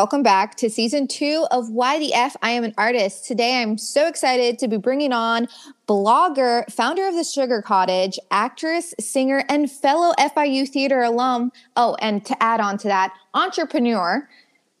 Welcome back to season two of Why the F I Am an Artist. Today, I'm so excited to be bringing on blogger, founder of the Sugar Cottage, actress, singer, and fellow FIU theater alum. Oh, and to add on to that, entrepreneur,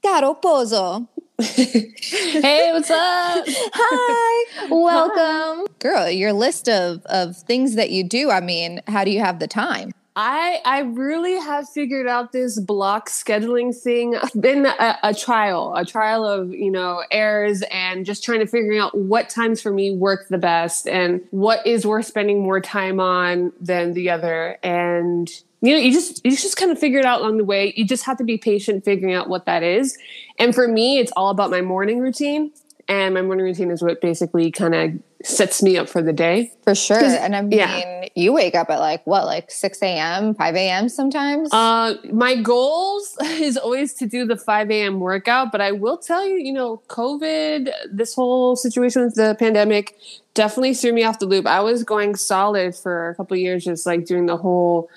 Caro Pozo. hey, what's up? Hi, welcome. Hi. Girl, your list of, of things that you do, I mean, how do you have the time? I I really have figured out this block scheduling thing. I've been a, a, trial, a trial of you know errors, and just trying to figure out what times for me work the best, and what is worth spending more time on than the other. And you know, you just you just kind of figure it out along the way. You just have to be patient figuring out what that is. And for me, it's all about my morning routine and my morning routine is what basically kind of sets me up for the day. For sure. And I mean, yeah. you wake up at like what, like 6 a.m., 5 a.m. sometimes? Uh, my goals is always to do the 5 a.m. workout, but I will tell you, you know, COVID, this whole situation with the pandemic definitely threw me off the loop. I was going solid for a couple years, just like doing the whole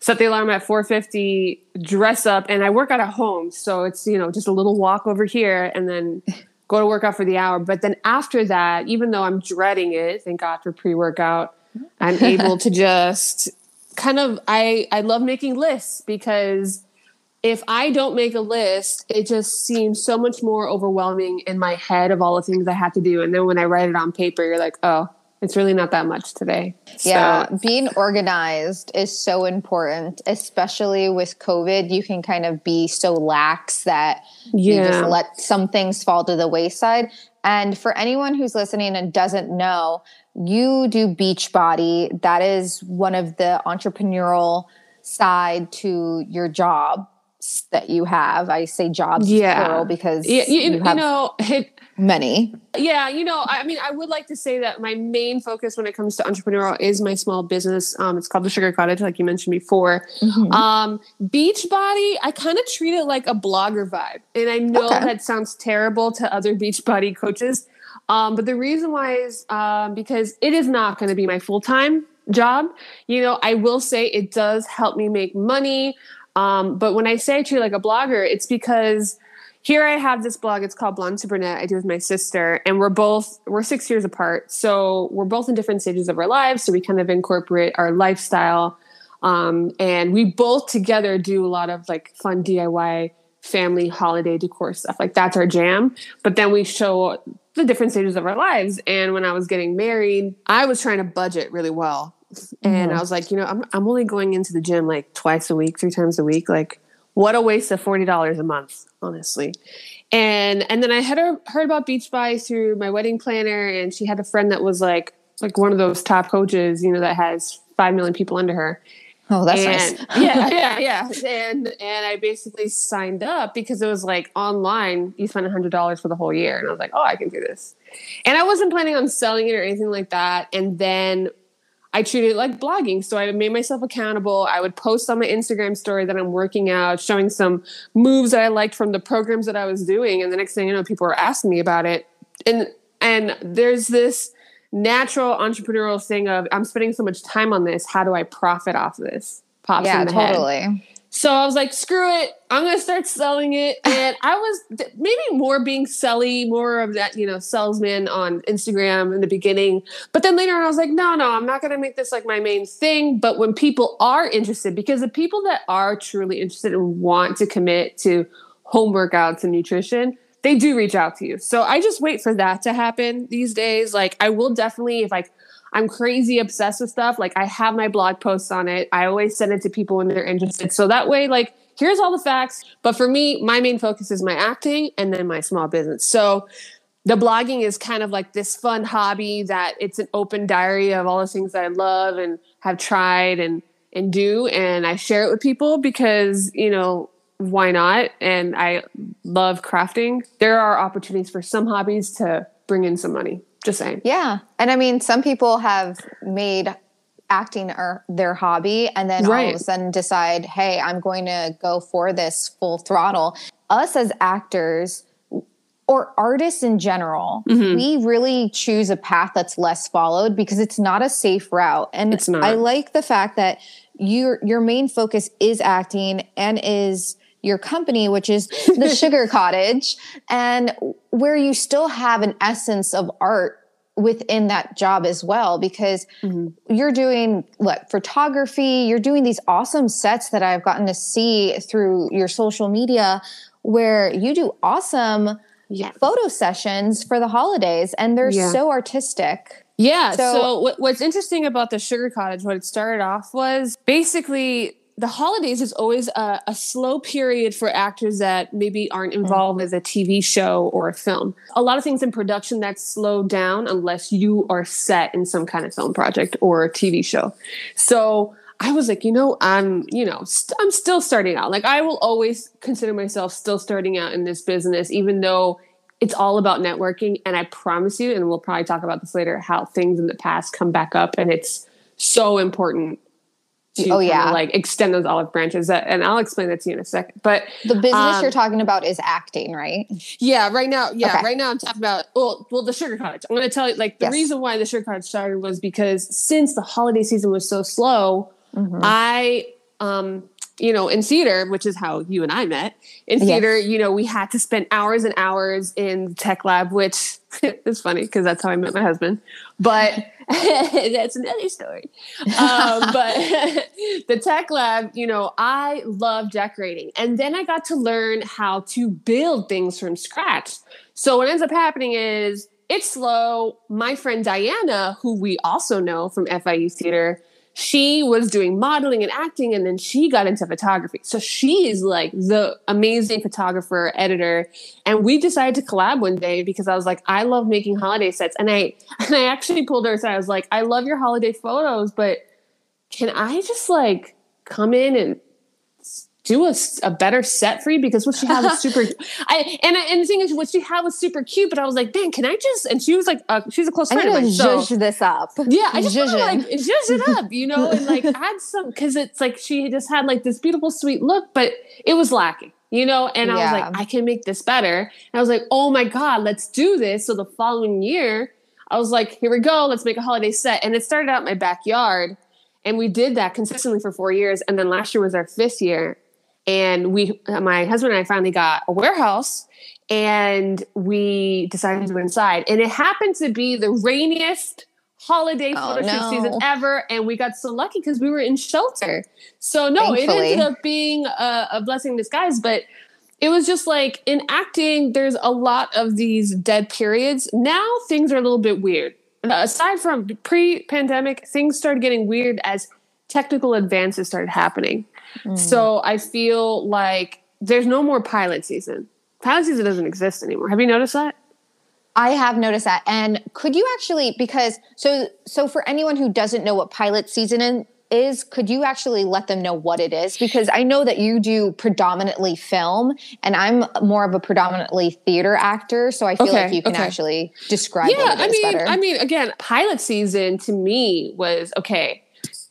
set the alarm at 4.50 dress up and i work out at home so it's you know just a little walk over here and then go to work out for the hour. But then after that, even though I'm dreading it, thank God for pre workout, I'm able to just kind of I I love making lists because if I don't make a list, it just seems so much more overwhelming in my head of all the things I have to do. And then when I write it on paper, you're like, oh, it's really not that much today. Yeah, so. being organized is so important, especially with COVID. You can kind of be so lax that yeah. you just let some things fall to the wayside. And for anyone who's listening and doesn't know, you do Beachbody. That is one of the entrepreneurial side to your job that you have. I say jobs yeah. plural because yeah, you, you, you know, it, many. Yeah, you know, I mean, I would like to say that my main focus when it comes to entrepreneurial is my small business. Um, it's called the Sugar Cottage, like you mentioned before. Mm-hmm. Um, Beachbody, I kind of treat it like a blogger vibe, and I know okay. that sounds terrible to other Beachbody coaches. Um, but the reason why is um, because it is not going to be my full time job. You know, I will say it does help me make money. Um, but when I say I treat it like a blogger, it's because here I have this blog. It's called Blonde to Brunette. I do with my sister, and we're both we're six years apart, so we're both in different stages of our lives. So we kind of incorporate our lifestyle, um, and we both together do a lot of like fun DIY family holiday decor stuff. Like that's our jam. But then we show the different stages of our lives. And when I was getting married, I was trying to budget really well, and mm-hmm. I was like, you know, I'm I'm only going into the gym like twice a week, three times a week, like what a waste of $40 a month honestly and and then i had heard about Beachbody through my wedding planner and she had a friend that was like like one of those top coaches you know that has 5 million people under her Oh, that's and, nice. yeah, yeah, yeah. And and I basically signed up because it was like online. You spend a hundred dollars for the whole year, and I was like, oh, I can do this. And I wasn't planning on selling it or anything like that. And then I treated it like blogging. So I made myself accountable. I would post on my Instagram story that I'm working out, showing some moves that I liked from the programs that I was doing. And the next thing you know, people were asking me about it. And and there's this natural entrepreneurial thing of I'm spending so much time on this. How do I profit off this? Pops yeah, totally. Head. So I was like, screw it. I'm going to start selling it. And I was maybe more being selly, more of that, you know, salesman on Instagram in the beginning. But then later on, I was like, no, no, I'm not going to make this like my main thing. But when people are interested, because the people that are truly interested and want to commit to home workouts and nutrition, they do reach out to you. So I just wait for that to happen these days. Like I will definitely, if I I'm crazy obsessed with stuff. Like I have my blog posts on it. I always send it to people when they're interested. So that way, like, here's all the facts. But for me, my main focus is my acting and then my small business. So the blogging is kind of like this fun hobby that it's an open diary of all the things that I love and have tried and and do and I share it with people because, you know, why not? And I love crafting. There are opportunities for some hobbies to bring in some money. Just saying. Yeah. And I mean, some people have made acting their hobby and then right. all of a sudden decide, hey, I'm going to go for this full throttle. Us as actors, or artists in general, mm-hmm. we really choose a path that's less followed because it's not a safe route. And it's not. I like the fact that your your main focus is acting and is your company, which is the Sugar Cottage, and where you still have an essence of art within that job as well because mm-hmm. you're doing what photography you're doing these awesome sets that i've gotten to see through your social media where you do awesome yes. photo sessions for the holidays and they're yeah. so artistic yeah so, so what, what's interesting about the sugar cottage what it started off was basically the holidays is always a, a, slow period for actors that maybe aren't mm. involved with a TV show or a film. A lot of things in production that slow down unless you are set in some kind of film project or a TV show. So I was like, you know, I'm, you know, i st- I'm still starting out. Like I will always consider myself still starting out in this business, even though it's all about networking. And I promise you, and we'll probably talk about this later, how things in the past come back up, and it's so important to oh, yeah. like extend those olive branches. That, and I'll explain that to you in a second. But the business um, you're talking about is acting, right? Yeah, right now. Yeah, okay. right now I'm talking about well, well, the sugar cottage. I'm going to tell you like the yes. reason why the sugar cottage started was because since the holiday season was so slow, mm-hmm. I um you know, in theater, which is how you and I met, in theater, yes. you know, we had to spend hours and hours in tech lab, which is funny because that's how I met my husband. But that's another story. Um, but the tech lab, you know, I love decorating. And then I got to learn how to build things from scratch. So what ends up happening is it's slow. My friend Diana, who we also know from FIU Theater, she was doing modeling and acting and then she got into photography. So she is like the amazing photographer, editor. And we decided to collab one day because I was like, I love making holiday sets. And I and I actually pulled her aside. I was like, I love your holiday photos, but can I just like come in and do a, a better set for you because what she had was super. I and and the thing is, what she had was super cute. But I was like, man, can I just? And she was like, uh, she's a close friend of mine. So this up. Yeah, I just want to like zhuzh it up, you know, and like add some because it's like she just had like this beautiful, sweet look, but it was lacking. You know, and I yeah. was like, I can make this better. And I was like, oh my God, let's do this. So the following year, I was like, here we go, let's make a holiday set. And it started out in my backyard. And we did that consistently for four years. And then last year was our fifth year and we my husband and i finally got a warehouse and we decided to go inside. And it happened to be the rainiest holiday oh, photo shoot no. season ever. And we got so lucky because we were in shelter. So no Thankfully. it ended up being a, a blessing in disguise but it was just like in acting there's a lot of these dead periods. Now things are a little bit weird. Aside from pre-pandemic things started getting weird as technical advances started happening Mm. So I feel like there's no more pilot season. Pilot season doesn't exist anymore. Have you noticed that? I have noticed that. And could you actually because so so for anyone who doesn't know what pilot season is, could you actually let them know what it is? Because I know that you do predominantly film and I'm more of a predominantly theater actor. So I feel okay, like you can okay. actually describe yeah, I mean, better. I mean, again, pilot season to me was okay,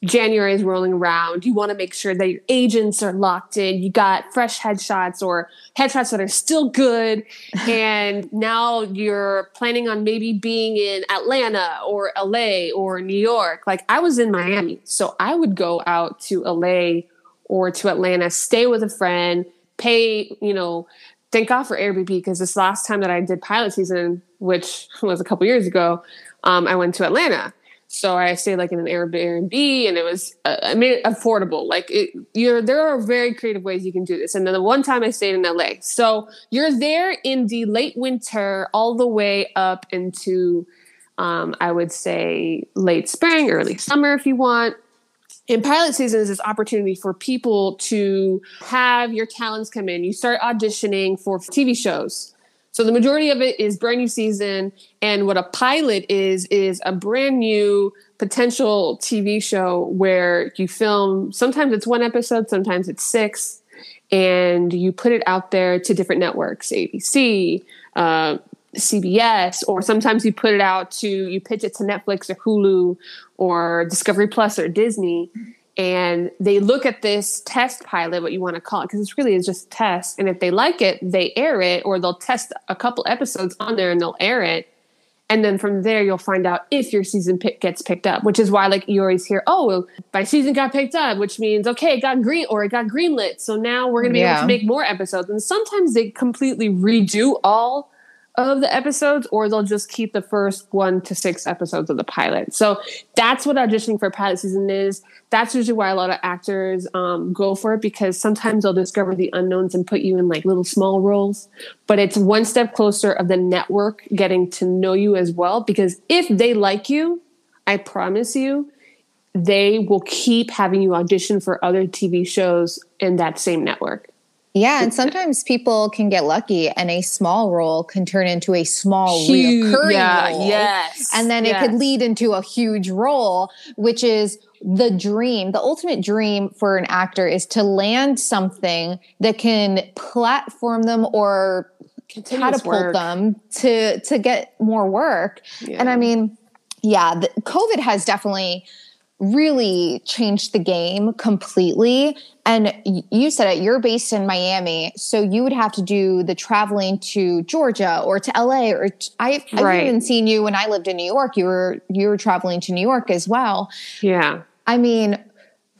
January is rolling around. You want to make sure that your agents are locked in. You got fresh headshots or headshots that are still good. and now you're planning on maybe being in Atlanta or LA or New York. Like I was in Miami. So I would go out to LA or to Atlanta, stay with a friend, pay, you know, thank God for Airbnb because this last time that I did pilot season, which was a couple years ago, um, I went to Atlanta so I stayed like in an Airbnb, and it was uh, I it affordable. Like it, you're there are very creative ways you can do this. And then the one time I stayed in LA, so you're there in the late winter, all the way up into um, I would say late spring, early summer, if you want. In pilot season is this opportunity for people to have your talents come in. You start auditioning for TV shows so the majority of it is brand new season. And what a pilot is, is a brand new potential TV show where you film, sometimes it's one episode, sometimes it's six, and you put it out there to different networks, ABC, uh, CBS, or sometimes you put it out to, you pitch it to Netflix or Hulu or Discovery Plus or Disney and they look at this test pilot, what you want to call it, because it's really is just test. And if they like it, they air it, or they'll test a couple episodes on there and they'll air it. and then from there you'll find out if your season pick gets picked up which is why like you always hear oh my season got picked up which means okay it got green or it got greenlit so now we're gonna be yeah. able to make more episodes and sometimes they completely redo all of the episodes or they'll just keep the first one to six episodes of the pilot. So that's what auditioning for pilot season is. That's usually why a lot of actors um, go for it because sometimes they'll discover the unknowns and put you in like little small roles. But it's one step closer of the network getting to know you as well because if they like you i promise you they will keep having you audition for other tv shows in that same network yeah, and sometimes people can get lucky and a small role can turn into a small huge, reoccurring yeah, role. Yes. And then yes. it could lead into a huge role, which is the dream. The ultimate dream for an actor is to land something that can platform them or Continuous catapult work. them to to get more work. Yeah. And I mean, yeah, the, COVID has definitely really changed the game completely. And you said it, you're based in Miami, so you would have to do the traveling to Georgia or to LA or I, I've right. even seen you when I lived in New York. You were you were traveling to New York as well. Yeah. I mean,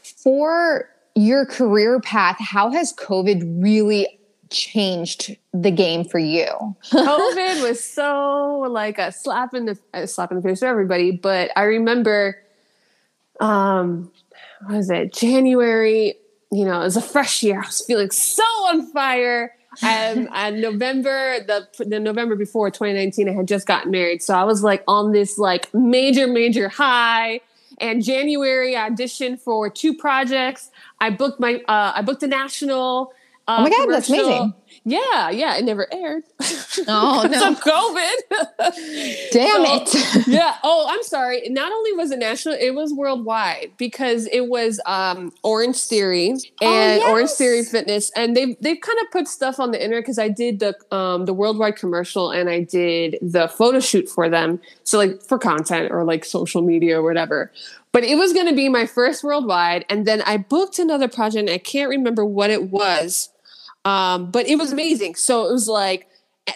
for your career path, how has COVID really changed the game for you? COVID was so like a slap in the a slap in the face for everybody, but I remember um what was it? January you know it was a fresh year. I was feeling so on fire. And, and november the, the november before 2019 i had just gotten married. So i was like on this like major major high. And january I auditioned for two projects. I booked my uh, i booked a national uh, oh my god that's amazing yeah, yeah, it never aired. Oh no, of COVID. Damn so, it. yeah. Oh, I'm sorry. Not only was it national, it was worldwide because it was um, Orange Theory oh, and oh, yes. Orange Theory Fitness, and they they've kind of put stuff on the internet because I did the um, the worldwide commercial and I did the photo shoot for them, so like for content or like social media or whatever. But it was going to be my first worldwide, and then I booked another project. and I can't remember what it was um, but it was amazing. So it was like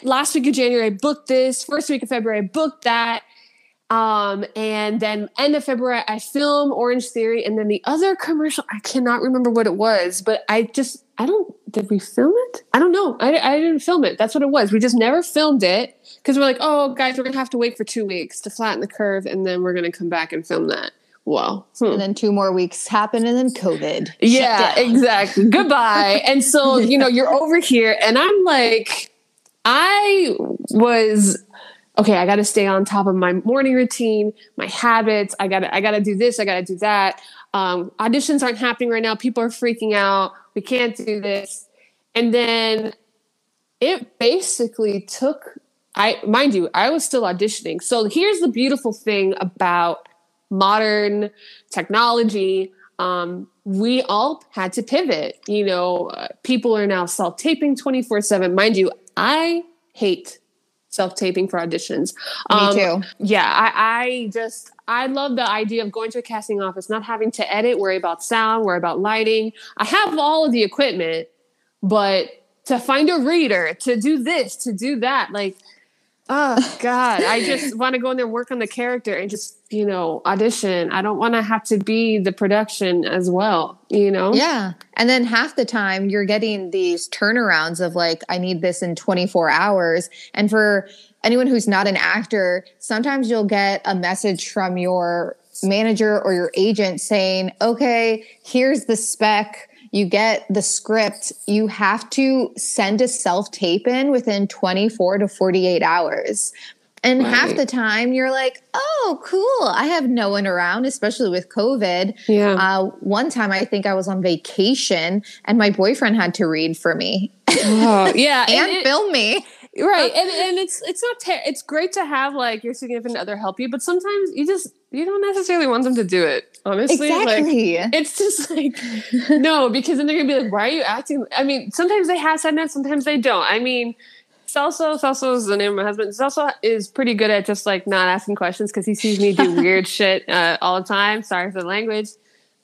last week of January, I booked this. First week of February, I booked that. Um, and then end of February, I film Orange Theory, and then the other commercial, I cannot remember what it was, but I just, I don't, did we film it? I don't know. I, I didn't film it. That's what it was. We just never filmed it because we're like, oh, guys, we're gonna have to wait for two weeks to flatten the curve, and then we're gonna come back and film that. Well, hmm. and then two more weeks happen, and then COVID. Yeah, exactly. Goodbye. and so you know you're over here, and I'm like, I was okay. I got to stay on top of my morning routine, my habits. I got to I got to do this. I got to do that. Um, auditions aren't happening right now. People are freaking out. We can't do this. And then it basically took I mind you, I was still auditioning. So here's the beautiful thing about modern technology, um, we all had to pivot. You know, uh, people are now self taping 24 7. Mind you, I hate self taping for auditions. Um, Me too. Yeah, I, I just, I love the idea of going to a casting office, not having to edit, worry about sound, worry about lighting. I have all of the equipment, but to find a reader, to do this, to do that, like, oh god i just want to go in there and work on the character and just you know audition. I don't want to have to be the production as well you know? Yeah. And then half the time you're getting these turnarounds of like i need this in 24 hours. And for anyone who's not an actor sometimes you'll get a message from your manager or your agent saying okay here's the spec. You get the script, you have to send a self tape in within 24 to 48 hours. And right. half the time you're like, oh, cool. I have no one around, especially with COVID. Yeah. Uh, one time I think I was on vacation and my boyfriend had to read for me. Oh, yeah. and, and it, film me right and, and it's it's not ter- it's great to have like your significant other help you but sometimes you just you don't necessarily want them to do it honestly exactly. like it's just like no because then they're gonna be like why are you acting i mean sometimes they have said that sometimes they don't i mean Celso, Celso is the name of my husband. Celso is pretty good at just like not asking questions because he sees me do weird shit uh, all the time. Sorry for the language.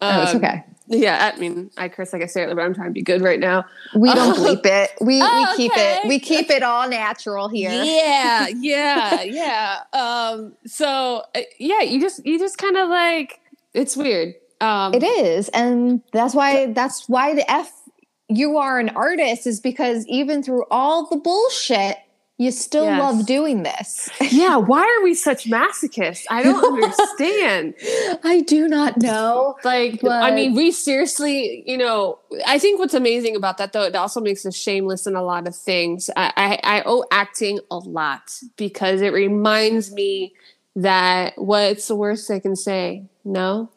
Um, oh, it's um, okay. Yeah, I mean, I curse like I say it, but I'm trying to be good right now. We don't bleep it. We oh, we keep okay. it. We keep it all natural here. Yeah, yeah, yeah. Um, so uh, yeah, you just you just kind of like it's weird. Um, it is, and that's why that's why the F you are an artist is because even through all the bullshit, you still yes. love doing this. yeah. Why are we such masochists? I don't understand. I do not know. Like, but... I mean, we seriously, you know, I think what's amazing about that, though, it also makes us shameless in a lot of things. I, I, I owe acting a lot because it reminds me that what's the worst they can say? No.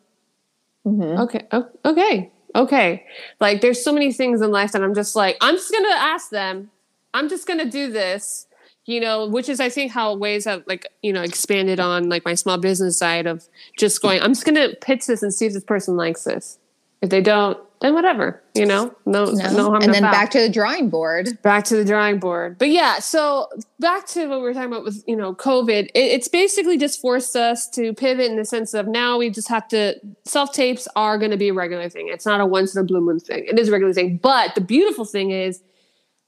Mm-hmm. Okay. okay. Okay. Like, there's so many things in life that I'm just like, I'm just to ask them. I'm just to do this you know, which is I think how ways have like, you know, expanded on like my small business side of just going, I'm just gonna pitch this and see if this person likes this. If they don't, then whatever, you know, no, no, no harm. And then back to the drawing board. Back to the drawing board. But yeah, so back to what we were talking about with, you know, COVID, it, it's basically just forced us to pivot in the sense of now we just have to, self tapes are going to be a regular thing. It's not a once in a blue moon thing. It is a regular thing. But the beautiful thing is,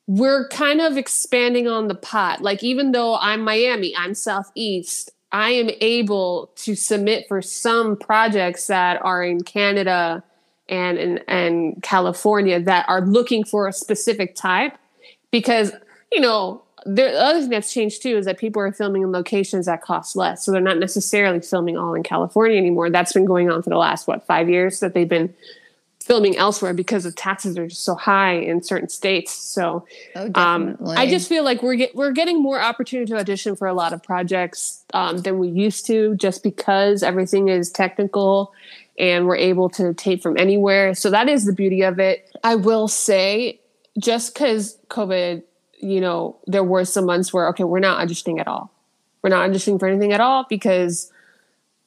we're kind of expanding on the pot. Like, even though I'm Miami, I'm Southeast, I am able to submit for some projects that are in Canada and in, and California that are looking for a specific type because, you know, the other thing that's changed too is that people are filming in locations that cost less. So they're not necessarily filming all in California anymore. That's been going on for the last, what, five years that they've been filming elsewhere because the taxes are just so high in certain states. So oh, um, I just feel like we're get, we're getting more opportunity to audition for a lot of projects um, than we used to, just because everything is technical and we're able to tape from anywhere. So that is the beauty of it. I will say, just because COVID, you know, there were some months where okay, we're not auditioning at all. We're not auditioning for anything at all because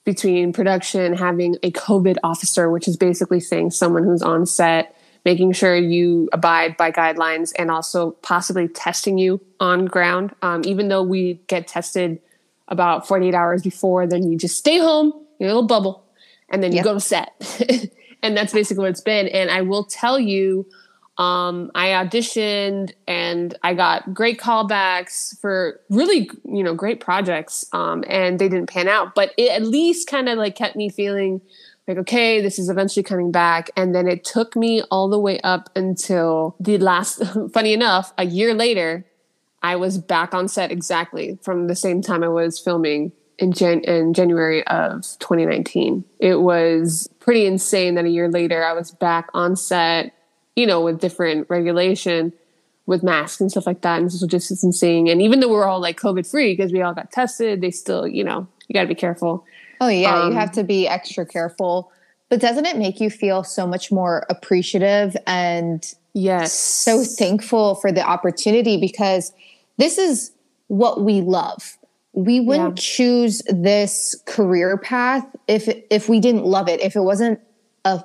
between production having a COVID officer, which is basically saying someone who's on set, making sure you abide by guidelines, and also possibly testing you on ground. Um, even though we get tested about 48 hours before, then you just stay home, your little bubble, and then you yep. go to set. and that's basically what it's been. And I will tell you, um, I auditioned and I got great callbacks for really, you know, great projects. Um, and they didn't pan out, but it at least kind of like kept me feeling like, okay, this is eventually coming back. And then it took me all the way up until the last, funny enough, a year later, I was back on set exactly from the same time I was filming in, Jan- in January of 2019. It was pretty insane that a year later I was back on set you know, with different regulation with masks and stuff like that and social distancing. And even though we're all like COVID free because we all got tested, they still, you know, you got to be careful. Oh, yeah. Um, you have to be extra careful. But doesn't it make you feel so much more appreciative and yes, so thankful for the opportunity because this is what we love. We wouldn't yeah. choose this career path if if we didn't love it. If it wasn't a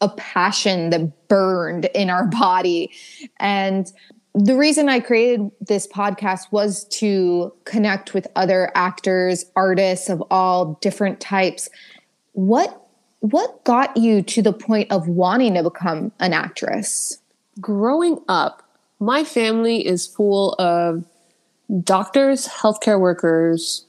a passion that burned in our body. And the reason I created this podcast was to connect with other actors, artists of all different types. What what got you to the point of wanting to become an actress? Growing up, my family is full of doctors, healthcare workers,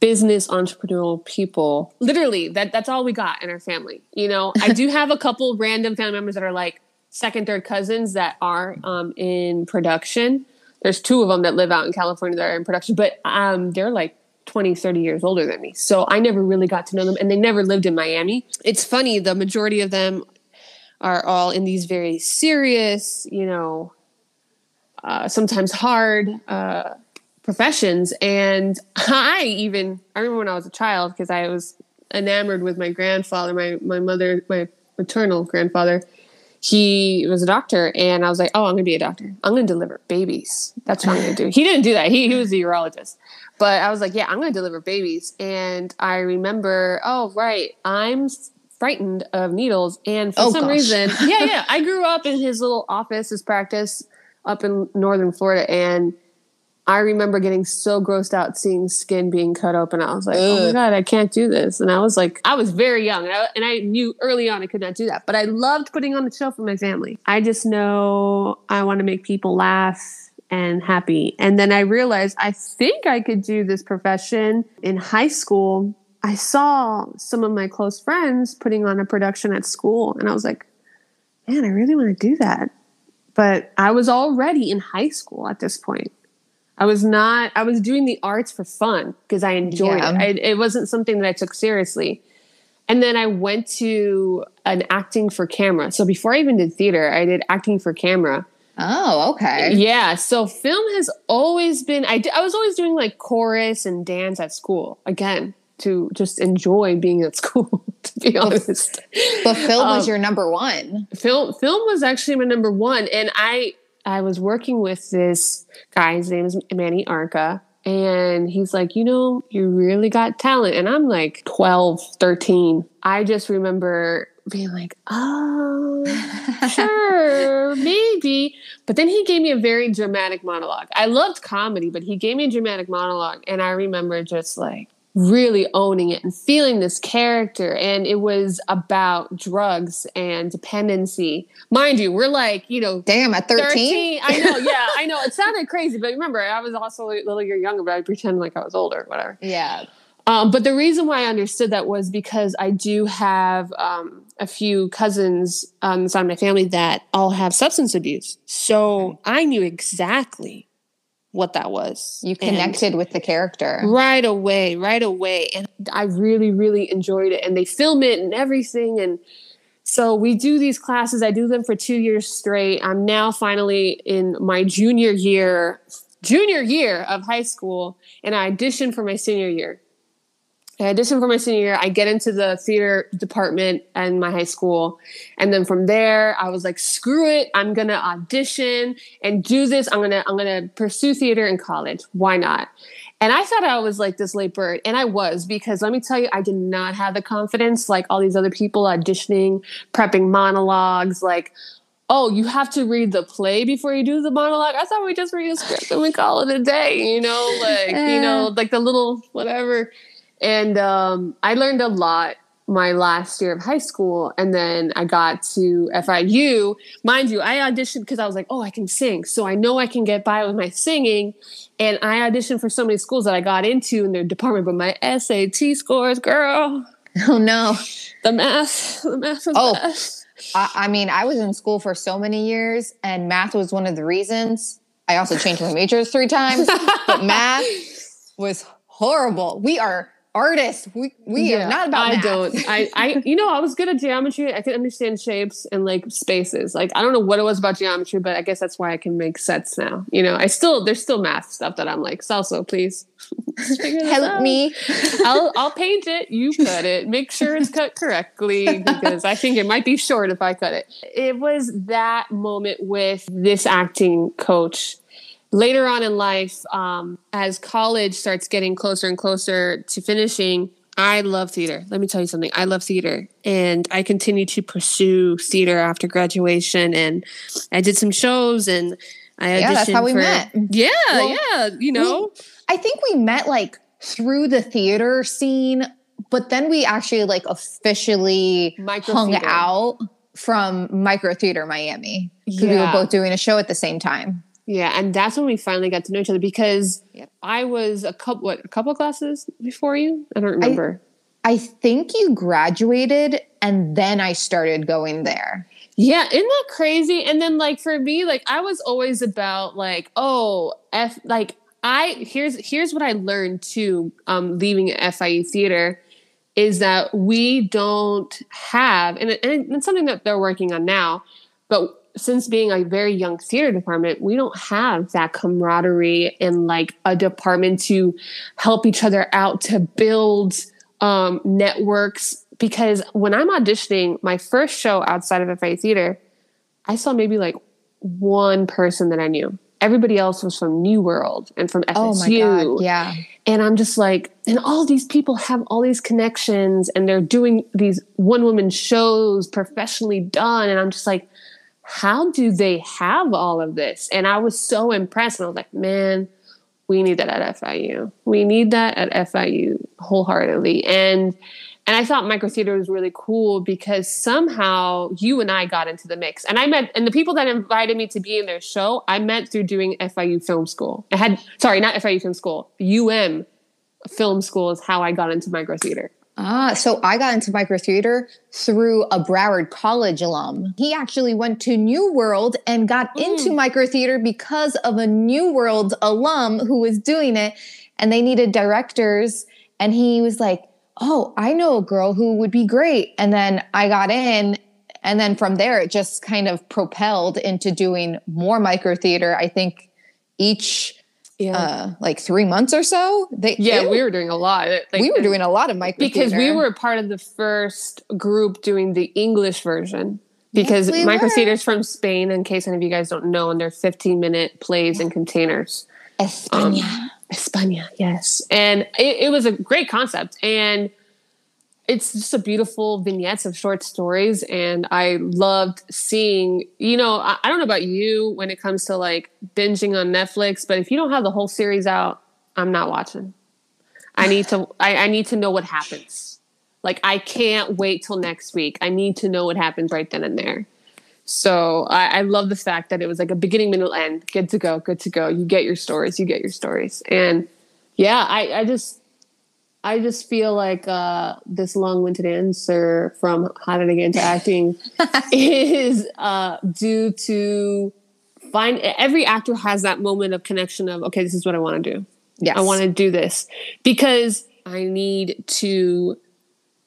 business entrepreneurial people. Literally, that that's all we got in our family. You know, I do have a couple random family members that are like second, third cousins that are um, in production. There's two of them that live out in California that are in production, but um, they're like 20, 30 years older than me. So I never really got to know them and they never lived in Miami. It's funny, the majority of them are all in these very serious, you know, uh, sometimes hard uh, professions. And I even, I remember when I was a child, because I was enamored with my grandfather, my, my mother, my maternal grandfather. He was a doctor, and I was like, oh, I'm going to be a doctor. I'm going to deliver babies. That's what I'm going to do. He didn't do that. He, he was a urologist. But I was like, yeah, I'm going to deliver babies. And I remember, oh, right, I'm frightened of needles. And for oh, some gosh. reason, yeah, yeah, I grew up in his little office, his practice up in northern Florida. And I remember getting so grossed out seeing skin being cut open. I was like, Ugh. oh my God, I can't do this. And I was like, I was very young and I, and I, knew early on I could not do that. But I loved putting on the show for my family. I just know I want to make people laugh and happy. And then I realized I think I could do this profession in high school. I saw some of my close friends putting on a production at school and I was like, man, I really want to do that. But I was already in high school at this point. I was not, I was doing the arts for fun because I enjoyed yeah. it. I, it wasn't something that I took seriously. And then I went to an acting for camera. So before I even did theater, I did acting for camera. Oh, okay. Yeah. So film has always been, I, I was always doing like chorus and dance at school. Again, to just enjoy being at school to be honest but film um, was your number one film film was actually my number one and i I was working with this guy, his name is Manny Arca, and he's like, you know, you really got talent. And I'm like 12, 13. I just remember being like, oh, sure, maybe. But then he gave me a very dramatic monologue. I loved comedy, but he gave me a dramatic monologue. And I remember just like, really owning it and feeling this character. And it was about drugs and dependency. Mind you, we're like, you know, damn, at 13. 13 I know, yeah, I know. It sounded crazy, but remember, I was also a little year younger, but I pretend like I was older, whatever. Yeah. Um, but the reason why I understood that was because I do have um, a few cousins on the side of my family that all have substance abuse. So I knew exactly what that was. You connected and with the character right away, right away. And I really, really enjoyed it. And they film it and everything. And so we do these classes. I do them for two years straight. I'm now finally in my junior year, junior year of high school, and I auditioned for my senior year. I auditioned for my senior year. I get into the theater department in my high school. And then from there, I was like, screw it. I'm going to audition and do this. I'm going to, I'm going to pursue theater in college. Why not? And I thought I was like this late bird. And I was because let me tell you, I did not have the confidence like all these other people auditioning, prepping monologues, like, oh, you have to read the play before you do the monologue. I thought we just read a script and we call it a day, you know, like, you know, like the little whatever and um, I learned a lot my last year of high school. And then I got to FIU. Mind you, I auditioned because I was like, oh, I can sing. So I know I can get by with my singing. And I auditioned for so many schools that I got into in their department, but my SAT scores, girl. Oh no. The math, the math was oh, best. I, I mean, I was in school for so many years, and math was one of the reasons. I also changed my majors three times, but math was horrible. We are artists. We we yeah, are not about. I math. don't. I I you know I was good at geometry. I could understand shapes and like spaces. Like I don't know what it was about geometry, but I guess that's why I can make sets now. You know, I still there's still math stuff that I'm like Celso, please help out. me. I'll I'll paint it. You cut it. Make sure it's cut correctly because I think it might be short if I cut it. It was that moment with this acting coach later on in life, um, as college starts getting closer and closer to finishing, I love theater. Let me tell you something. I love theater. And I continue to pursue theater after graduation. And I did some shows and I auditioned. Yeah, that's how we for, met. Yeah, well, yeah. You know, we, I think we met like through the theater scene, but then we actually like officially hung out from Micro Theater Miami because yeah. we were both doing a show at the same time. Yeah, and that's when we finally got to know each other because yep. I was a couple what a couple classes before you. I don't remember. I, I think you graduated and then I started going there. Yeah, isn't that crazy? And then like for me, like I was always about like, oh, F like I here's here's what I learned too, um, leaving FIU theater is that we don't have and, and it's something that they're working on now, but since being a very young theater department, we don't have that camaraderie and like a department to help each other out to build um, networks. Because when I'm auditioning my first show outside of FIU Theater, I saw maybe like one person that I knew. Everybody else was from New World and from FSU. Oh my God, yeah. And I'm just like, and all these people have all these connections and they're doing these one woman shows professionally done. And I'm just like, how do they have all of this? And I was so impressed. And I was like, man, we need that at FIU. We need that at FIU wholeheartedly. And and I thought micro theater was really cool because somehow you and I got into the mix. And I met and the people that invited me to be in their show, I met through doing FIU film school. I had sorry, not FIU film school, UM film school is how I got into micro theater. Ah, so I got into micro theater through a Broward College alum. He actually went to New World and got mm. into micro theater because of a New World alum who was doing it and they needed directors. And he was like, Oh, I know a girl who would be great. And then I got in. And then from there, it just kind of propelled into doing more micro theater. I think each yeah. Uh, like three months or so. They, yeah, ew. we were doing a lot. Like, we were doing a lot of micro because we were part of the first group doing the English version. Because yes, we micro theaters from Spain, in case any of you guys don't know, and they're 15 minute plays in containers. España. Um, España, yes. And it, it was a great concept. And it's just a beautiful vignettes of short stories and i loved seeing you know I, I, don't know about you when it comes to like binging on netflix but if you don't have the whole series out i'm not watching. I need to I, I need to know what happens. Like i can't wait till next week. I need to know what happens right then and there. So I, I love the fact that it was like a beginning middle end. Good to go good to go. You get your stories you get your stories. And yeah i i just I just feel like uh, this long-winded answer from how did I get into acting is uh, due to find every actor has that moment of connection of okay, this is what I want to do. Yes. I want to do this because I need to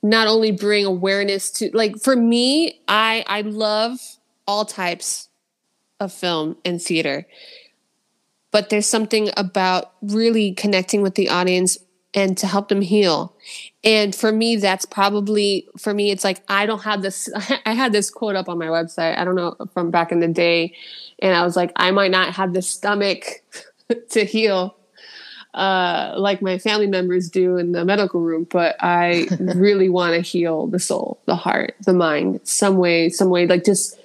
not only bring awareness to like for me, I I love all types of film and theater. But there's something about really connecting with the audience and to help them heal. And for me, that's probably for me, it's like I don't have this. I had this quote up on my website. I don't know from back in the day, and I was like, I might not have the stomach to heal uh, like my family members do in the medical room, but I really want to heal the soul, the heart, the mind, some way, some way, like just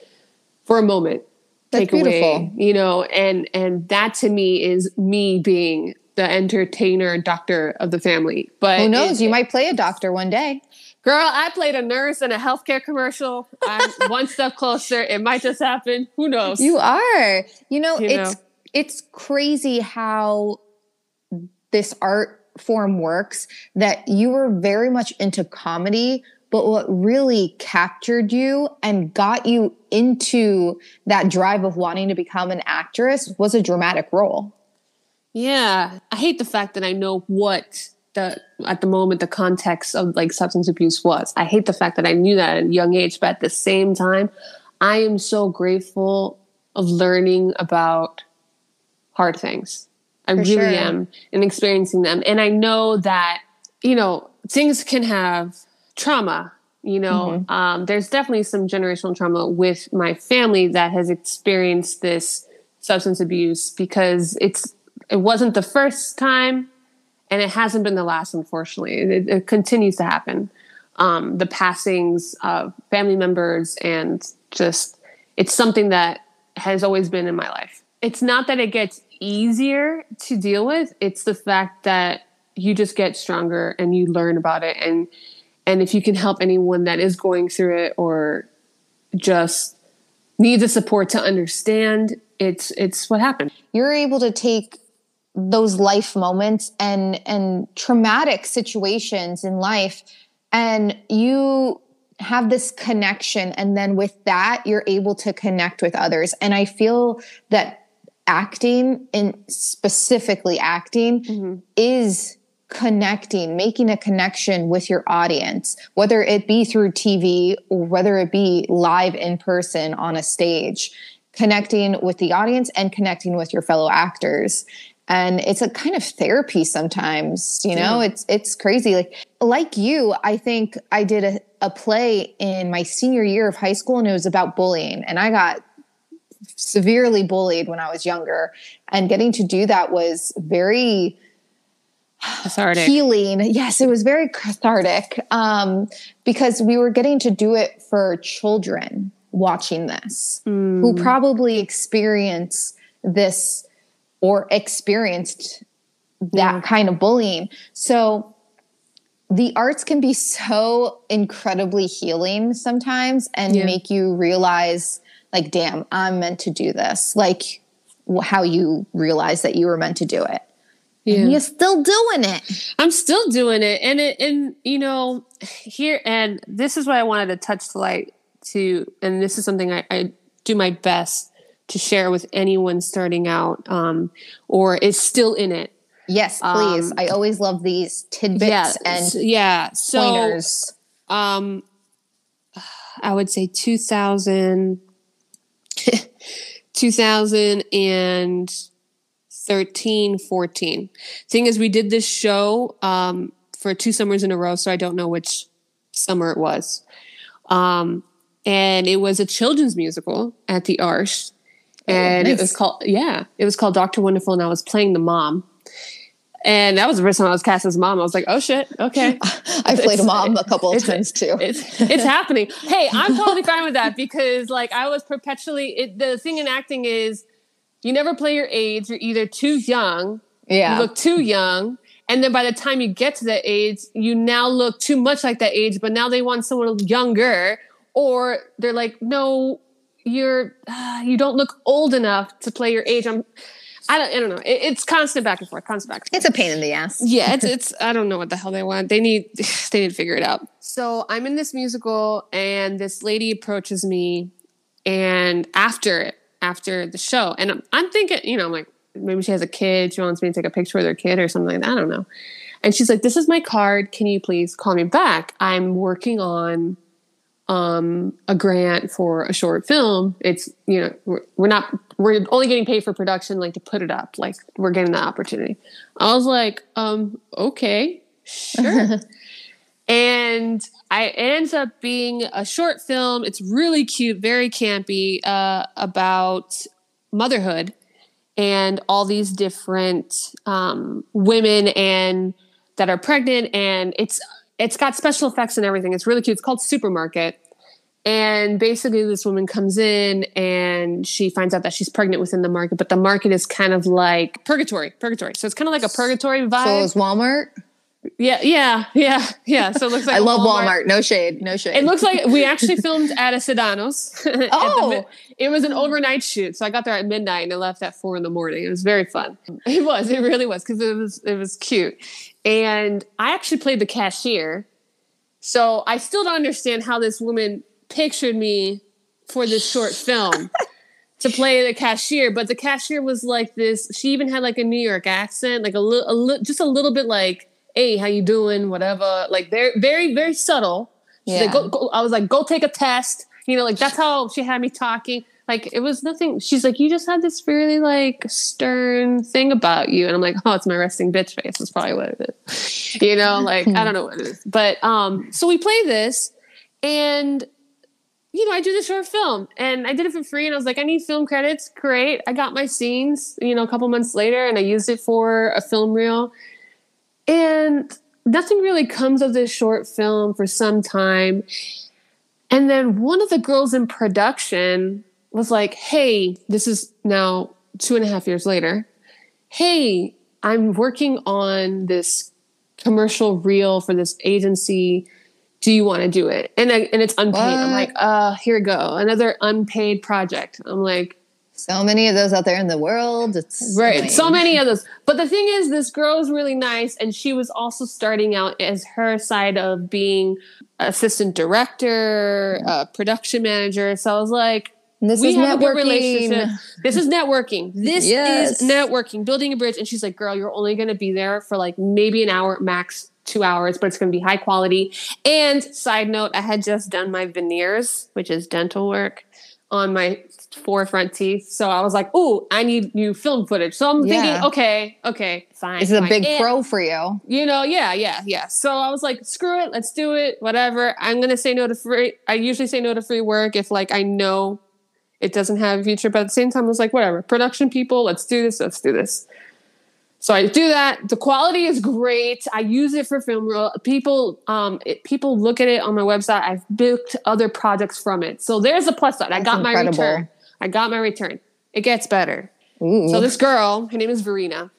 for a moment. That's take beautiful. away, you know, and and that to me is me being the entertainer doctor of the family. But who knows? It, you might play a doctor one day. Girl, I played a nurse in a healthcare commercial. I'm one step closer. It might just happen. Who knows? You are. You know, you it's know? it's crazy how this art form works that you were very much into comedy, but what really captured you and got you into that drive of wanting to become an actress was a dramatic role. Yeah, I hate the fact that I know what the at the moment the context of like substance abuse was. I hate the fact that I knew that at a young age, but at the same time, I am so grateful of learning about hard things. I For really sure. am and experiencing them. And I know that, you know, things can have trauma. You know, mm-hmm. um, there's definitely some generational trauma with my family that has experienced this substance abuse because it's it wasn't the first time and it hasn't been the last unfortunately. It, it continues to happen. Um, the passings of family members and just it's something that has always been in my life. It's not that it gets easier to deal with it's the fact that you just get stronger and you learn about it. And and if you can help anyone that is going through it or just needs the support to understand it's it's what happened. You're able to take those life moments and and traumatic situations in life. And you have this connection and then with that you're able to connect with others. And i feel that acting and specifically acting mm-hmm. is connecting making a connection with your audience whether it be through tv or whether it be live in person on a stage. Connecting with the audience and connecting with your fellow actors and it's a kind of therapy sometimes you know yeah. it's it's crazy like like you i think i did a, a play in my senior year of high school and it was about bullying and i got severely bullied when i was younger and getting to do that was very cathartic. healing yes it was very cathartic um, because we were getting to do it for children watching this mm. who probably experience this or experienced that yeah. kind of bullying. So the arts can be so incredibly healing sometimes and yeah. make you realize like damn i'm meant to do this like how you realize that you were meant to do it yeah. And you're still doing it i'm still doing it and it and you know here and this is what i wanted to touch the light to and this is something i, I do my best to share with anyone starting out um, or is still in it Yes, please. Um, I always love these tidbits yeah, and yeah. So, pointers. Um, I would say 2000, 2013, 14. Thing is, we did this show um, for two summers in a row, so I don't know which summer it was. Um, and it was a children's musical at the Arch. Oh, and oh, nice. it was called, yeah, it was called Dr. Wonderful, and I was playing the mom and that was the first time I was cast as mom. I was like, oh shit, okay. I played a mom a couple of times too. It's it's happening. Hey, I'm totally fine with that because like I was perpetually it, the thing in acting is you never play your age. You're either too young, yeah, you look too young, and then by the time you get to that age, you now look too much like that age. But now they want someone younger, or they're like, no, you're uh, you don't look old enough to play your age. I'm I don't, I don't know. It, it's constant back and forth, constant back. It's a pain in the ass. Yeah, it's it's. I don't know what the hell they want. They need they need to figure it out. So I'm in this musical, and this lady approaches me, and after after the show, and I'm, I'm thinking, you know, I'm like, maybe she has a kid. She wants me to take a picture with her kid or something like that. I don't know. And she's like, "This is my card. Can you please call me back? I'm working on um, a grant for a short film, it's you know we're, we're, not we're only getting paid for production, like to put it up, like we're getting the opportunity. I was like, um, okay, sure. and I it ends up being a short film. It's really cute, very campy, uh, about motherhood and all these different um, women and that are pregnant, and it's it's got special effects and everything. It's really cute. It's called Supermarket. And basically, this woman comes in and she finds out that she's pregnant within the market, but the market is kind of like purgatory, purgatory. So it's kind of like a purgatory vibe. So is Walmart? Yeah, yeah, yeah, yeah. So it looks like I love Walmart. Walmart. No shade, no shade. It looks like we actually filmed at a Sedano's. Oh, it was an overnight shoot, so I got there at midnight and I left at four in the morning. It was very fun. It was, it really was, because it was, it was cute. And I actually played the cashier, so I still don't understand how this woman pictured me for this short film to play the cashier, but the cashier was like this. She even had like a New York accent, like a little, li- just a little bit like, "Hey, how you doing?" Whatever, like very, very, very subtle. yeah. Like, go, go, I was like, "Go take a test." You know, like that's how she had me talking. Like it was nothing. She's like, "You just had this really like stern thing about you," and I'm like, "Oh, it's my resting bitch face. That's probably what it is." You know, like I don't know what it is, but um, so we play this, and you know, I do the short film and I did it for free. And I was like, I need film credits. Great. I got my scenes, you know, a couple months later and I used it for a film reel. And nothing really comes of this short film for some time. And then one of the girls in production was like, Hey, this is now two and a half years later. Hey, I'm working on this commercial reel for this agency do you want to do it? And I, and it's unpaid. What? I'm like, uh, here we go, another unpaid project. I'm like, so many of those out there in the world. It's right, annoying. so many of those. But the thing is, this girl is really nice, and she was also starting out as her side of being assistant director, uh, production manager. So I was like, this we is have networking. a good relationship. This is networking. This yes. is networking, building a bridge. And she's like, girl, you're only going to be there for like maybe an hour max two hours, but it's going to be high quality. And side note, I had just done my veneers, which is dental work, on my four front teeth. So I was like, oh, I need new film footage. So I'm yeah. thinking, okay, okay, fine. This is a big and, pro for you. You know, yeah, yeah, yeah. So I was like, screw it, let's do it, whatever. I'm going to say no to free. I usually say no to free work if like I know it doesn't have a future, but at the same time, I was like, whatever, production people, let's do this, let's do this. So I do that. The quality is great. I use it for film reel. People, um, it, people look at it on my website. I've booked other projects from it. So there's a plus side. That's I got incredible. my return. I got my return. It gets better. Ooh. So this girl, her name is Verena.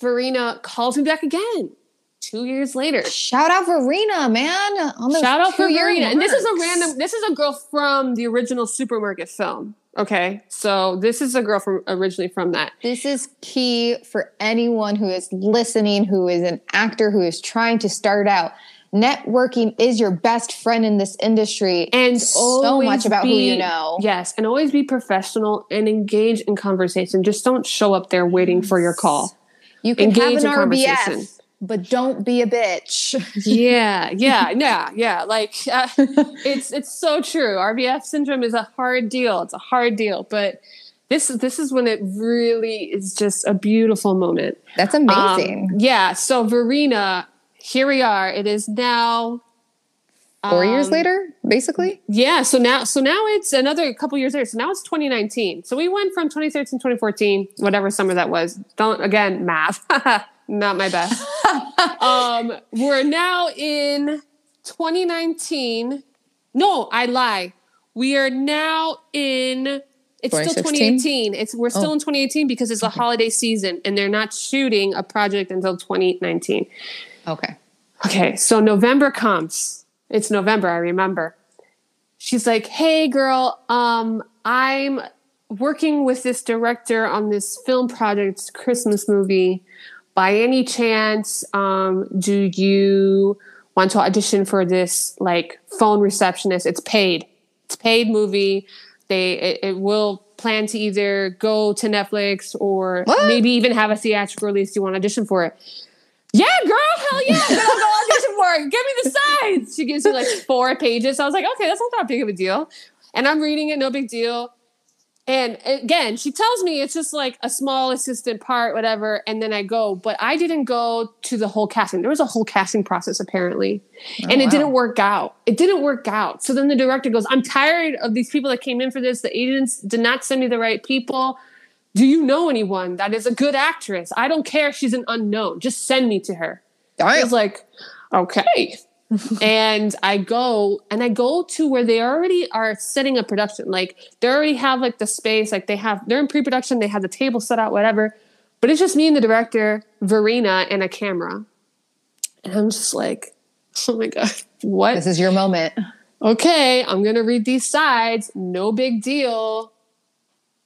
Verena calls me back again two years later. Shout out Verena, man. Shout out for Verena. And this is a random, this is a girl from the original supermarket film. Okay. So this is a girl from originally from that. This is key for anyone who is listening, who is an actor, who is trying to start out. Networking is your best friend in this industry. And so much about be, who you know. Yes. And always be professional and engage in conversation. Just don't show up there waiting for your call. You can engage have an RBF but don't be a bitch. yeah, yeah, yeah, yeah. Like uh, it's it's so true. RBF syndrome is a hard deal. It's a hard deal, but this this is when it really is just a beautiful moment. That's amazing. Um, yeah. So Verena, here we are. It is now four um, years later, basically. Yeah. So now, so now it's another couple years later. So now it's 2019. So we went from 2013, 2014, whatever summer that was. Don't again math. not my best. um, we're now in 2019. No, I lie. We are now in. It's still 2018. It's we're still oh. in 2018 because it's a holiday season and they're not shooting a project until 2019. Okay. Okay, so November comes. It's November, I remember. She's like, "Hey girl, um I'm working with this director on this film project, Christmas movie by any chance, um, do you want to audition for this like phone receptionist? It's paid. It's paid movie. They it, it will plan to either go to Netflix or what? maybe even have a theatrical release. Do you want to audition for it? Yeah, girl, hell yeah, I'm gonna go audition for it. Give me the sides. She gives me like four pages. So I was like, okay, that's not that big of a deal. And I'm reading it, no big deal. And again, she tells me it's just like a small assistant part, whatever. And then I go, but I didn't go to the whole casting. There was a whole casting process apparently, oh, and it wow. didn't work out. It didn't work out. So then the director goes, I'm tired of these people that came in for this. The agents did not send me the right people. Do you know anyone that is a good actress? I don't care if she's an unknown. Just send me to her. I was like, okay and I go and I go to where they already are setting a production. Like they already have like the space, like they have they're in pre-production, they have the table set out, whatever. But it's just me and the director, Verena, and a camera. And I'm just like, oh my God, what? This is your moment. Okay, I'm gonna read these sides, no big deal.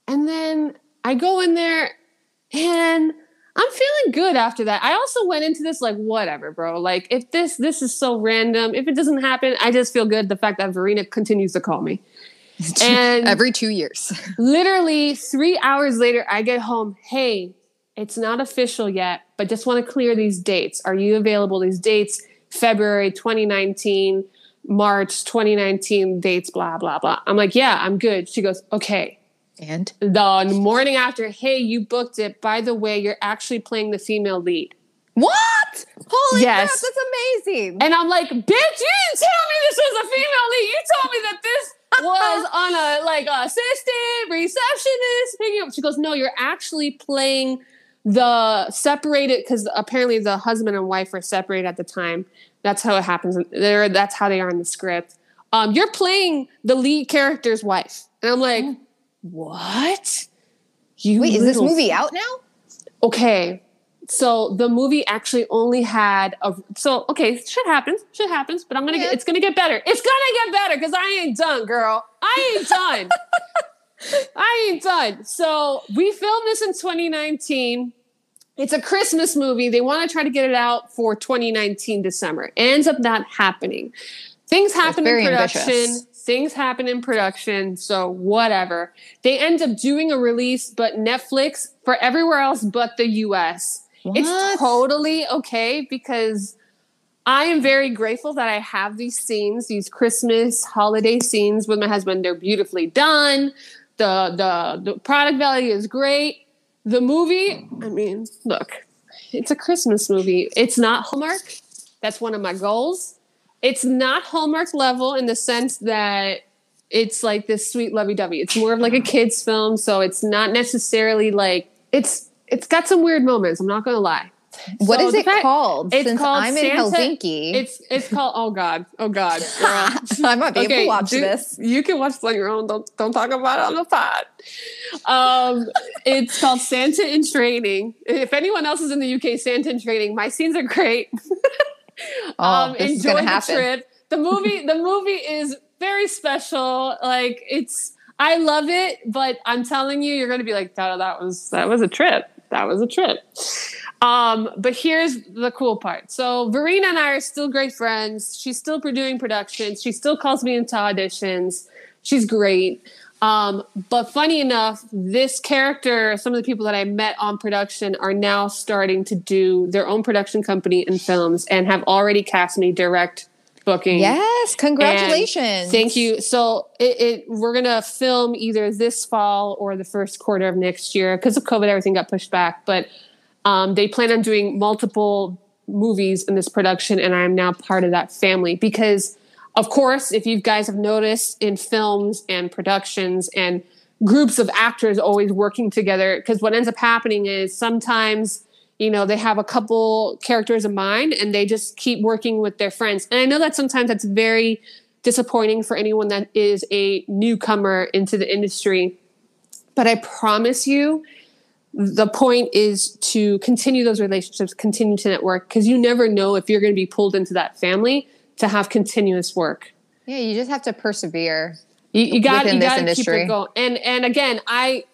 And then I go in there and I'm feeling good after that. I also went into this like whatever, bro. Like if this this is so random, if it doesn't happen, I just feel good the fact that Verena continues to call me. And every 2 years. literally 3 hours later I get home, "Hey, it's not official yet, but just want to clear these dates. Are you available these dates February 2019, March 2019 dates blah blah blah." I'm like, "Yeah, I'm good." She goes, "Okay, and the morning after, hey, you booked it. By the way, you're actually playing the female lead. What? Holy yes. crap, that's amazing. And I'm like, bitch, you didn't tell me this was a female lead. You told me that this was on a like assistant, receptionist, picking up. She goes, No, you're actually playing the separated because apparently the husband and wife were separated at the time. That's how it happens. There, that's how they are in the script. Um, you're playing the lead character's wife. And I'm like, oh what? You Wait, is this movie out now? Okay. So the movie actually only had a so okay, shit happens, shit happens, but I'm gonna yeah. get it's gonna get better. It's gonna get better because I ain't done, girl. I ain't done. I ain't done. So we filmed this in 2019. It's a Christmas movie. They want to try to get it out for 2019 December. Ends up not happening. Things happen in production. Ambitious things happen in production, so whatever. They end up doing a release, but Netflix for everywhere else but the US. What? It's totally okay because I am very grateful that I have these scenes, these Christmas holiday scenes with my husband. They're beautifully done. The the the product value is great. The movie, I mean, look, it's a Christmas movie. It's not Hallmark. That's one of my goals it's not Hallmark level in the sense that it's like this sweet lovey-dovey. It's more of like a kids film, so it's not necessarily like it's it's got some weird moments. I'm not gonna lie. What so is it fact, called? It's Since called I'm Santa, in Helsinki. It's it's called oh god oh god. I might be okay, able to watch do, this. You can watch it on your own. Don't don't talk about it on the pod. Um, it's called Santa in Training. If anyone else is in the UK, Santa in Training. My scenes are great. oh, um, enjoy the happen. trip. The movie the movie is very special. Like it's I love it, but I'm telling you, you're going to be like, that, that was that was a trip. That was a trip. Um, but here's the cool part. So Verena and I are still great friends. She's still doing productions. She still calls me into auditions. She's great. Um, but funny enough, this character, some of the people that I met on production are now starting to do their own production company and films and have already cast me direct booking. Yes, congratulations. And thank you. So it, it, we're gonna film either this fall or the first quarter of next year because of COVID. Everything got pushed back, but um, they plan on doing multiple movies in this production, and I am now part of that family because, of course, if you guys have noticed in films and productions and groups of actors always working together, because what ends up happening is sometimes you know they have a couple characters in mind and they just keep working with their friends. And i know that sometimes that's very disappointing for anyone that is a newcomer into the industry but i promise you the point is to continue those relationships continue to network because you never know if you're going to be pulled into that family to have continuous work yeah you just have to persevere you, you got you got to keep it going. And and again, I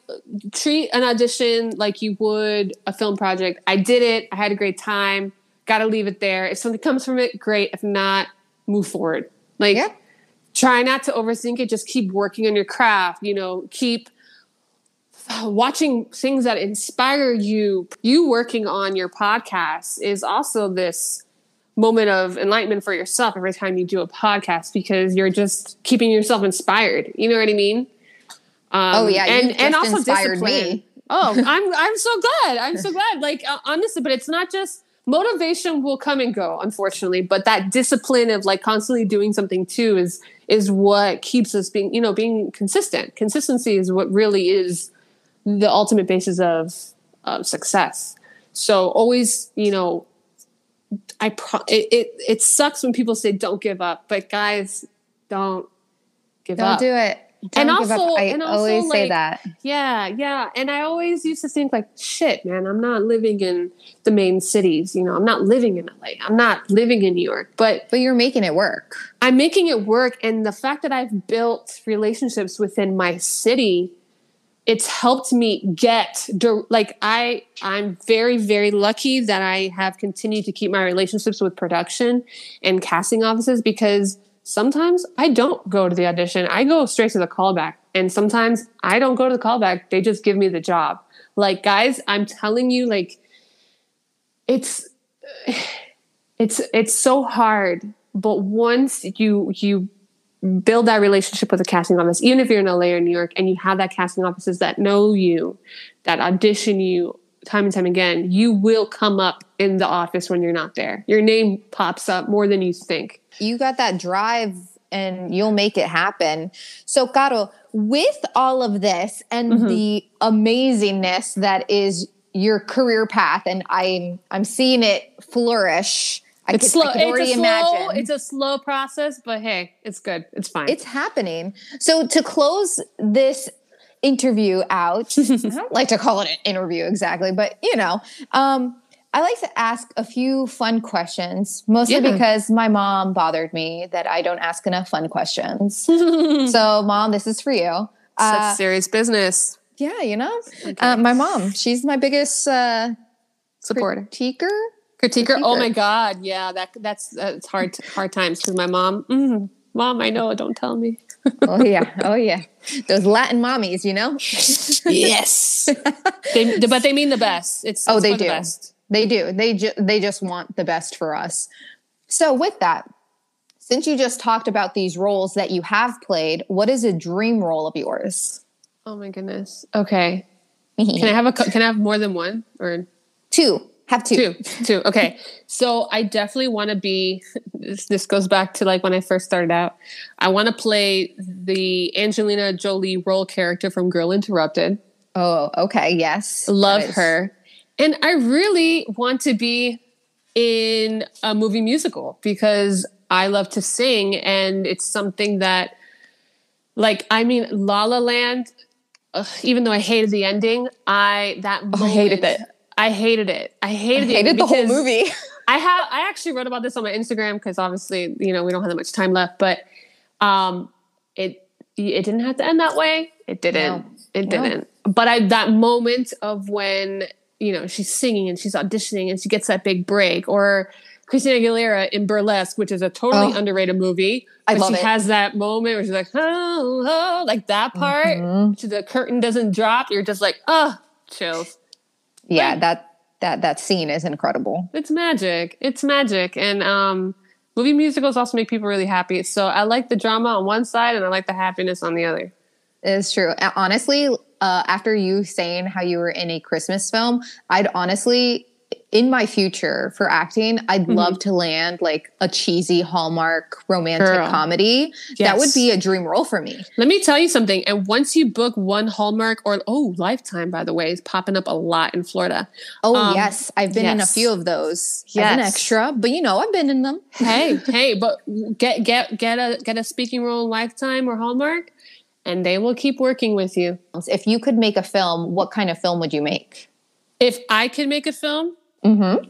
treat an audition like you would a film project. I did it. I had a great time. Got to leave it there. If something comes from it, great. If not, move forward. Like yeah. try not to overthink it. Just keep working on your craft. You know, keep watching things that inspire you. You working on your podcast is also this moment of enlightenment for yourself every time you do a podcast because you're just keeping yourself inspired. You know what I mean? Um, oh yeah, and and also discipline. Me. Oh, I'm I'm so glad. I'm so glad. Like uh, honestly, but it's not just motivation will come and go, unfortunately. But that discipline of like constantly doing something too is is what keeps us being you know being consistent. Consistency is what really is the ultimate basis of of success. So always you know I pro- it, it, it sucks when people say don't give up, but guys, don't give don't up. Don't do it. Don't and also, I and also, always like, say that. Yeah, yeah. And I always used to think like, shit, man, I'm not living in the main cities. You know, I'm not living in LA. I'm not living in New York. But but you're making it work. I'm making it work, and the fact that I've built relationships within my city it's helped me get like i i'm very very lucky that i have continued to keep my relationships with production and casting offices because sometimes i don't go to the audition. I go straight to the callback and sometimes i don't go to the callback. They just give me the job. Like guys i'm telling you like it's it's it's so hard but once you you build that relationship with a casting office, even if you're in LA or New York and you have that casting offices that know you, that audition you time and time again, you will come up in the office when you're not there. Your name pops up more than you think. You got that drive and you'll make it happen. So, Caro, with all of this and mm-hmm. the amazingness that is your career path, and I'm I'm seeing it flourish I it's could, slow. it's a slow. It's a slow process, but hey, it's good. It's fine. It's happening. So to close this interview out, I don't like to call it an interview exactly, but you know, um, I like to ask a few fun questions, mostly yeah. because my mom bothered me that I don't ask enough fun questions. so, mom, this is for you. Such uh, serious business. Yeah, you know, okay. uh, my mom, she's my biggest uh, supporter, critiquer critiquer. Oh my god, yeah, that that's that's hard hard times because my mom, mm, mom, I know, don't tell me. oh yeah, oh yeah, those Latin mommies, you know. yes, they, but they mean the best. It's, oh, it's they do. The they do. They ju- they just want the best for us. So with that, since you just talked about these roles that you have played, what is a dream role of yours? Oh my goodness. Okay. can I have a can I have more than one or two? Have two. Two. Two. Okay. so I definitely want to be this, this goes back to like when I first started out. I want to play the Angelina Jolie role character from Girl Interrupted. Oh, okay. Yes. Love her. And I really want to be in a movie musical because I love to sing and it's something that like I mean La La Land ugh, even though I hated the ending, I that moment, oh, I hated it. I hated it. I hated, I hated the whole movie. I have I actually wrote about this on my Instagram because obviously, you know, we don't have that much time left, but um it it didn't have to end that way. It didn't. No. It didn't. No. But I that moment of when, you know, she's singing and she's auditioning and she gets that big break or Christina Aguilera in Burlesque, which is a totally oh, underrated movie. I love she it. has that moment where she's like, oh, oh like that part. Mm-hmm. The curtain doesn't drop. You're just like, oh, chills. Yeah, like, that that that scene is incredible. It's magic. It's magic. And um movie musicals also make people really happy. So I like the drama on one side and I like the happiness on the other. It's true. Honestly, uh, after you saying how you were in a Christmas film, I'd honestly in my future for acting, I'd mm-hmm. love to land like a cheesy Hallmark romantic Girl. comedy. Yes. That would be a dream role for me. Let me tell you something. And once you book one Hallmark or oh, Lifetime, by the way, is popping up a lot in Florida. Oh um, yes, I've been yes. in a few of those yes. an extra, but you know I've been in them. hey, hey, but get get get a get a speaking role in Lifetime or Hallmark, and they will keep working with you. If you could make a film, what kind of film would you make? If I could make a film, Mm-hmm.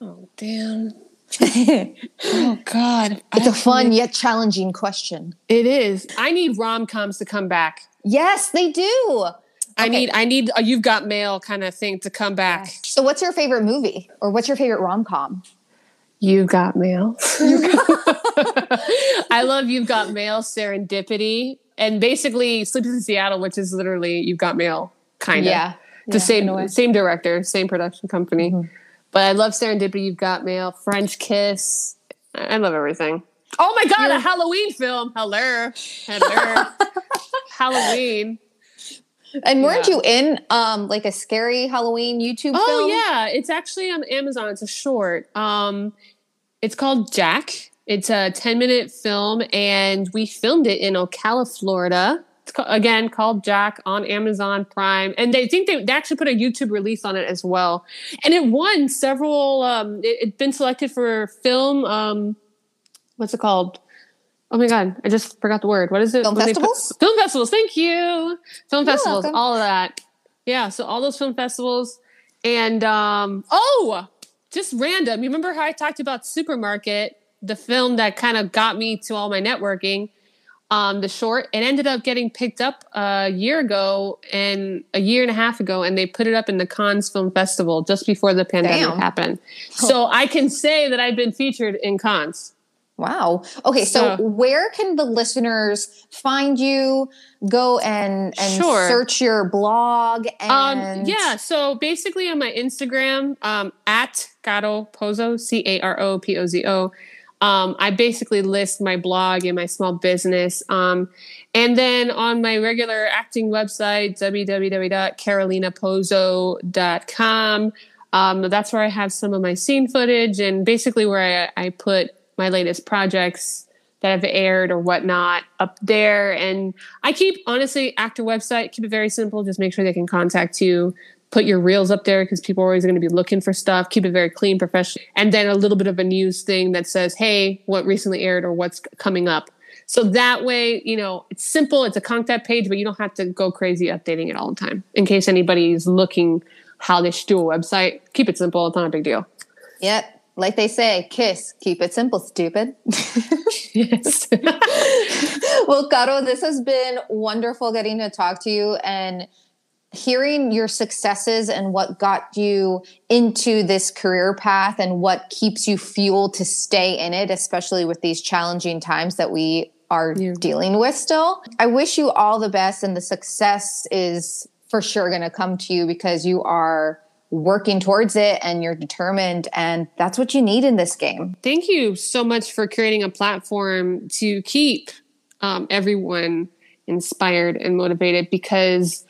Oh damn. oh God. It's a fun yet challenging question. It is. I need rom coms to come back. Yes, they do. I need I need a you've got mail kind of thing to come back. So what's your favorite movie or what's your favorite rom com? You got mail. I love You've Got Mail, Serendipity, and basically Sleepless in Seattle, which is literally You've Got Mail, kind of. Yeah the yeah, same same director, same production company. Mm-hmm. But I love Serendipity. You've got Mail, French Kiss. I love everything. Oh my god, yeah. a Halloween film! Hello, hello, Halloween. And weren't yeah. you in um like a scary Halloween YouTube oh, film? yeah, it's actually on Amazon. It's a short. Um, it's called Jack. It's a ten minute film, and we filmed it in Ocala, Florida again called Jack on Amazon Prime, and they think they, they actually put a YouTube release on it as well, and it won several. Um, it, has been selected for film. Um, what's it called? Oh my god, I just forgot the word. What is it? Film festivals. Put, film festivals. Thank you. Film You're festivals. Welcome. All of that. Yeah. So all those film festivals, and um, oh, just random. You remember how I talked about Supermarket, the film that kind of got me to all my networking um, the short. It ended up getting picked up a year ago and a year and a half ago, and they put it up in the Cannes Film Festival just before the pandemic Damn. happened. So I can say that I've been featured in Cannes. Wow. Okay, so, so, where can the listeners find you? Go and and sure. search your blog um, and um, yeah. So basically, on my Instagram, um, at Caro Pozo, C A R O P O Z O um, I basically list my blog and my small business. Um, and then on my regular acting website, www.carolinapozo.com, um, that's where I have some of my scene footage and basically where I, I put my latest projects that have aired or whatnot up there. And I keep, honestly, actor website, keep it very simple. Just make sure they can contact you put your reels up there because people are always going to be looking for stuff. Keep it very clean, professional. And then a little bit of a news thing that says, hey, what recently aired or what's coming up. So that way, you know, it's simple. It's a contact page, but you don't have to go crazy updating it all the time. In case anybody's looking how they should do a website, keep it simple. It's not a big deal. Yep. Like they say, kiss, keep it simple, stupid. yes. well, Caro, this has been wonderful getting to talk to you and hearing your successes and what got you into this career path and what keeps you fueled to stay in it, especially with these challenging times that we are yeah. dealing with still. I wish you all the best, and the success is for sure going to come to you because you are working towards it and you're determined and that's what you need in this game thank you so much for creating a platform to keep um, everyone inspired and motivated because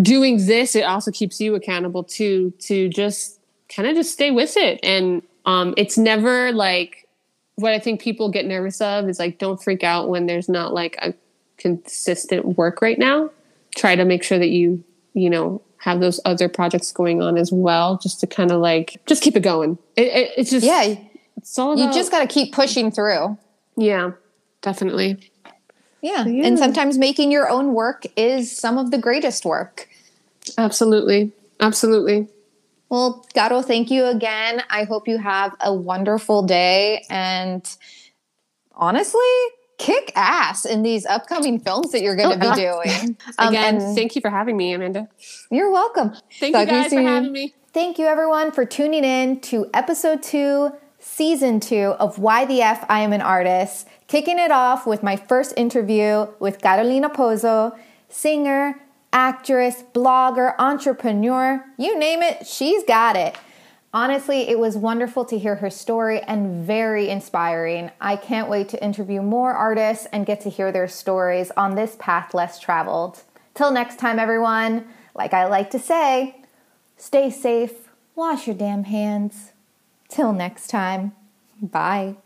doing this, it also keeps you accountable too, to just kind of just stay with it. And um, it's never like what I think people get nervous of is like, don't freak out when there's not like a consistent work right now. Try to make sure that you, you know, have those other projects going on as well, just to kind of like just keep it going. It, it, it's just yeah. It's all about, you just got to keep pushing through. Yeah, definitely. Yeah. yeah. And sometimes making your own work is some of the greatest work. Absolutely. Absolutely. Well, Caro, thank you again. I hope you have a wonderful day and honestly, kick ass in these upcoming films that you're going to oh, be doing. Um, again, thank you for having me, Amanda. You're welcome. Thank Talk you guys you for having me. Thank you, everyone, for tuning in to episode two, season two of Why the F I Am an Artist. Kicking it off with my first interview with Carolina Pozo, singer, actress, blogger, entrepreneur, you name it, she's got it. Honestly, it was wonderful to hear her story and very inspiring. I can't wait to interview more artists and get to hear their stories on this path less traveled. Till next time, everyone, like I like to say, stay safe, wash your damn hands. Till next time, bye.